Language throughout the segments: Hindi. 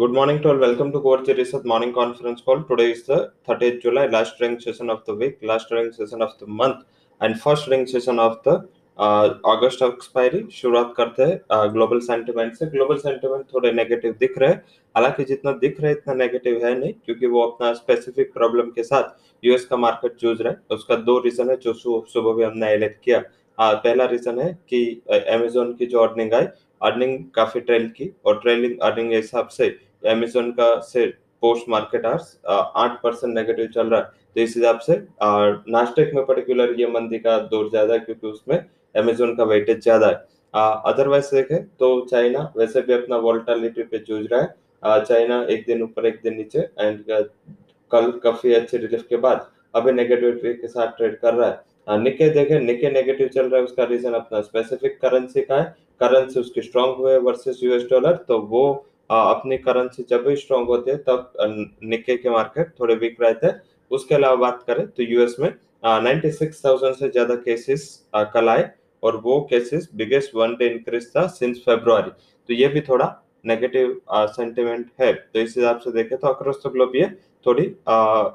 Good morning to all. Welcome to Core Research morning conference call. Today is the 30th July, last training session of the week, last training session of the month, and first training session of the अगस्त एक्सपायरी शुरुआत करते हैं ग्लोबल सेंटिमेंट से। ग्लोबल सेंटिमेंट थोड़े नेगेटिव दिख रहे हैं। हालाँकि जितना दिख रहे इतना नेगेटिव है नहीं क्योंकि वो अपना स्पेसिफिक प्रॉब्लम के साथ यूएस का मार्केट जूझ रहा है। उसका दो रीजन है जो सुबह भी हमने हाईलाइट किया। आ, पहला रीजन है कि अमेजोन की जो अर्निंग आई अर्निंग काफ़ी ट्रेल की और ट्रेलिंग अर्निंग के हिसाब से अमेजोन का से पोस्ट मार्केट आर्स आठ परसेंट नेगेटिव चल रहा है। तो इस हिसाब से, और नास्टेक में पर्टिकुलर ये मंदी का दौर ज़्यादा है, क्योंकि उसमें अमेजोन का वेटेज ज़्यादा है। अदरवाइज़ देखें तो चाइना वैसे भी अपना वोल्टालिटी पे जूझ रहा है। चाइना एक दिन ऊपर, एक दिन नीचे एंड कल काफ़ी अच्छे रिलीफ के बाद अभी नेगेटिविटी के साथ ट्रेड कर रहा है। निके देखें निके नेगेटिव चल रहा है, उसका रीजन अपना स्पेसिफिक करेंसी का है। करेंसी उसकी स्ट्रॉन्ग हुए वर्सेस यूएस डॉलर तो वो अपनी करेंसी जब भी स्ट्रॉन्ग होती है तब निके के मार्केट थोड़े वीक रहते हैं। उसके अलावा बात करें तो यूएस में नाइन्टी सिक्स थाउज़ेंड से ज़्यादा केसेस कल आए और वो cases biggest one day increase था सिंस फेब्रुआरी तो ये भी थोड़ा नेगेटिव सेंटिमेंट है। तो इस हिसाब से देखें तो अक्रॉस द ग्लोब ये थोड़ी आ,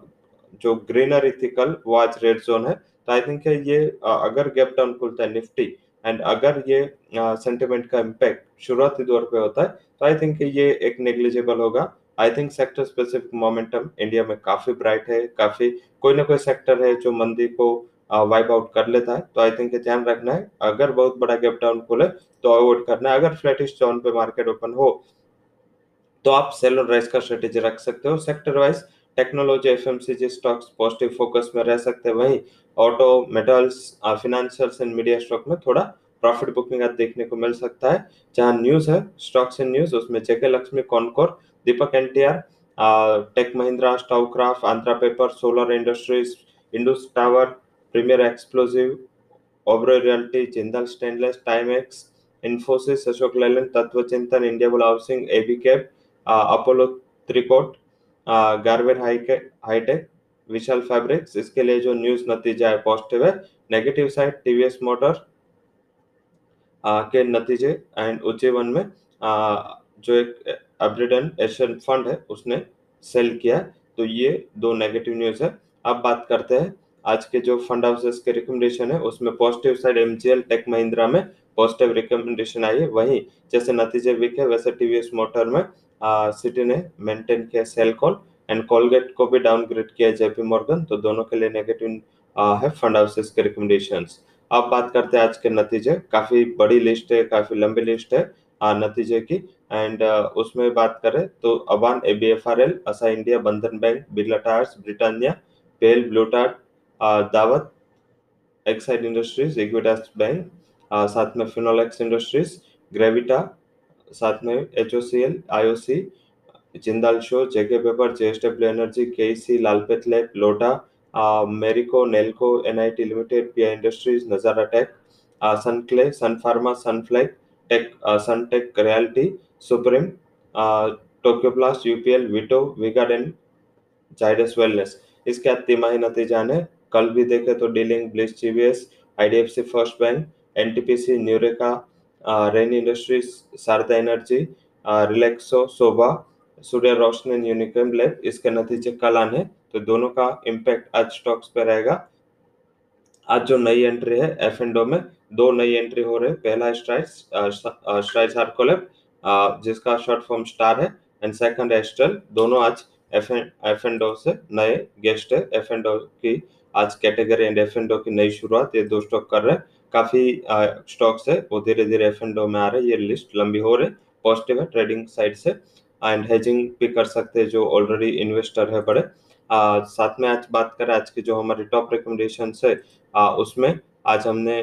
जो ग्रीनर इथिकल वो आज रेड जोन है। तो आई थिंक ये आ, अगर गैप डाउन खुलता है निफ्टी एंड अगर ये सेंटिमेंट का इम्पैक्ट शुरुआती दौर पे होता है तो आई थिंक ये एक नेग्लिजिबल होगा। I think sector specific momentum India में काफ़ी ब्राइट है, काफ़ी कोई ना कोई सेक्टर है जो मंदी को वाइप आउट कर लेता है। तो आई थिंक ध्यान रखना है, अगर बहुत बड़ा गैप डाउन खुले तो अवॉइड करना है। अगर फ्लैटिश जोन पे मार्केट ओपन हो तो आप सेल और राइस का स्ट्रेटेजी रख सकते हो। Sector wise technology FMCG stocks positive focus में रह सकते हैं, वहीं auto metals financials and media stock में थोड़ा प्रॉफिट बुकिंग आज देखने को मिल सकता है। जहाँ न्यूज़ है स्टॉक्स एंड न्यूज़ उसमें JK Lakshmi Concor Deepak NTR Tech Mahindra Stovecraft Andhra paper solar industries Indus tower premier explosive Oberoi realty Jindal stainless Timex Infosys Ashok Leyland Tatva Chintan India bull housing AB cab Apollo tricot Garware hitech Vishal fabrics इसके लिए जो न्यूज़ नतीजा है पॉजिटिव है नेगेटिव साइड टीवीएस मोटर के नतीजे एंड उज्जैवन में आ, जो एक अब्रिडन एशियन फंड है उसने सेल किया तो ये दो नेगेटिव न्यूज़ है। अब बात करते हैं आज के जो फंड हाउसेस के रिकमेंडेशन है उसमें positive side MGL Tech Mahindra में पॉजिटिव रिकमेंडेशन आई है। वहीं जैसे नतीजे वीक है वैसे टीवीएस मोटर में सिटी ने मेंटेन किया सेल कॉल एंड कॉलगेट को भी डाउनग्रेड किया जेपी मॉर्गन तो दोनों के लिए नेगेटिव है फंड हाउसेस के रिकमेंडेशंस अब बात करते हैं आज के नतीजे। काफ़ी बड़ी लिस्ट है, काफ़ी लंबी लिस्ट है नतीजे की। एंड उसमें बात करें तो Aban A B F R L Asahi India Bandhan bank Birla tyres Britannia pail Blue Dart Daawat Exide industries Equitas bank साथ में फिनोलेक्स इंडस्ट्रीज़ ग्रेविटा साथ में H O C L I O C Jindal Saw JK paper J S W energy K C लालपेट lab, लोटा Marico, Nelco NIIT limited PI industries Nazara tech सनक्ले sun pharma tech Sunteck realty, supreme Tokyo plast UPL विटो विगार्डन जाइडस वेलनेस इसके तिमाही नतीजा ने कल भी देखे तो dealing Bliss G V S I D F C first bank NTPC न्यूरेका Rain industries Sharda energy Relaxo Sobha Surya Roshni Unichem lab इसके नतीजे कल आने तो दोनों का इम्पैक्ट आज स्टॉक्स पे रहेगा। आज जो नई एंट्री है एफ़ एंडो में, दो नई एंट्री हो रहे पहला स्ट्राइड्स स्ट्राइड्स हार्कोलेब जिसका शॉर्ट फॉर्म स्टार है। एंड सेकंड एस्ट्रल दोनों आज एफ़ एफ़ एंडो से नए गेस्ट है। एफ़ एंडो की आज कैटेगरी एंड एफ़ एंडो की नई शुरुआत, ये दो स्टॉक कर रहे हैं। काफ़ी स्टॉक्स है वो धीरे धीरे एफ़ एंडो में आ रहे हैं ये लिस्ट लंबी हो रही पॉजिटिव है ट्रेडिंग साइड से एंड हेजिंग भी कर सकते हैं जो ऑलरेडी इन्वेस्टर है बड़े। आ, साथ में आज बात करें आज की जो हमारी टॉप रिकमेंडेशन है आ, उसमें आज हमने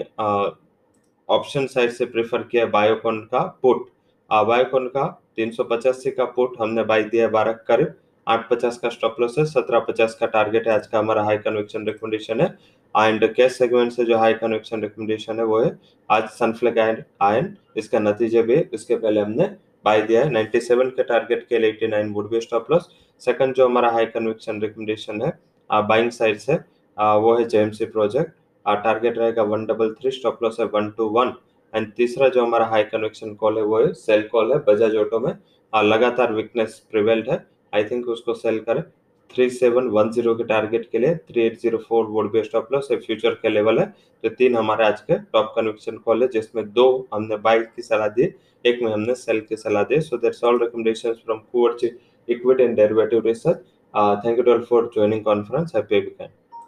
ऑप्शन साइड से प्रेफर किया बायोकॉन का पुट बायोकॉन का तीन सौ पचासी का पुट हमने बाई दिया बारह करीब आठ पचास का स्टॉप लॉस है सत्रह पचास का टारगेट है आज का हमारा हाई कन्वेक्शन रिकमेंडेशन है। एंड कैश सेगमेंट से जो हाई कन्वेक्शन रिकमेंडेशन है वो है आज सनफ्लैग आयन इसका नतीजे भी इसके पहले हमने बाय दिया है। 97 के टारगेट के लिए 89 would be stop loss second जो हमारा हाई कन्वेक्शन रिकमेंडेशन है बाइंग साइड से आ, वो है जेएमसी प्रोजेक्ट टारगेट रहेगा one double three stop loss है वन टू वन एंड तीसरा जो हमारा हाई कन्वेक्शन कॉल है वो है सेल कॉल है। बजाज ऑटो में लगातार वीकनेस प्रिवेल्ड है। आई थिंक उसको सेल करें। थ्री सेवन वन ज़ीरो के टारगेट के लिए थ्री एट ज़ीरो फोर वोट बेस्ट ऑफ़ लॉस फ्यूचर के लेवल है। तो तीन हमारे आज के टॉप कन्विक्शन कॉल है, जिसमें दो हमने बाइक की सलाह दी, एक में हमने सेल की सलाह दी। So that's all recommendation from कुवर्ची equity and derivative research thank you to all for joining conference happy weekend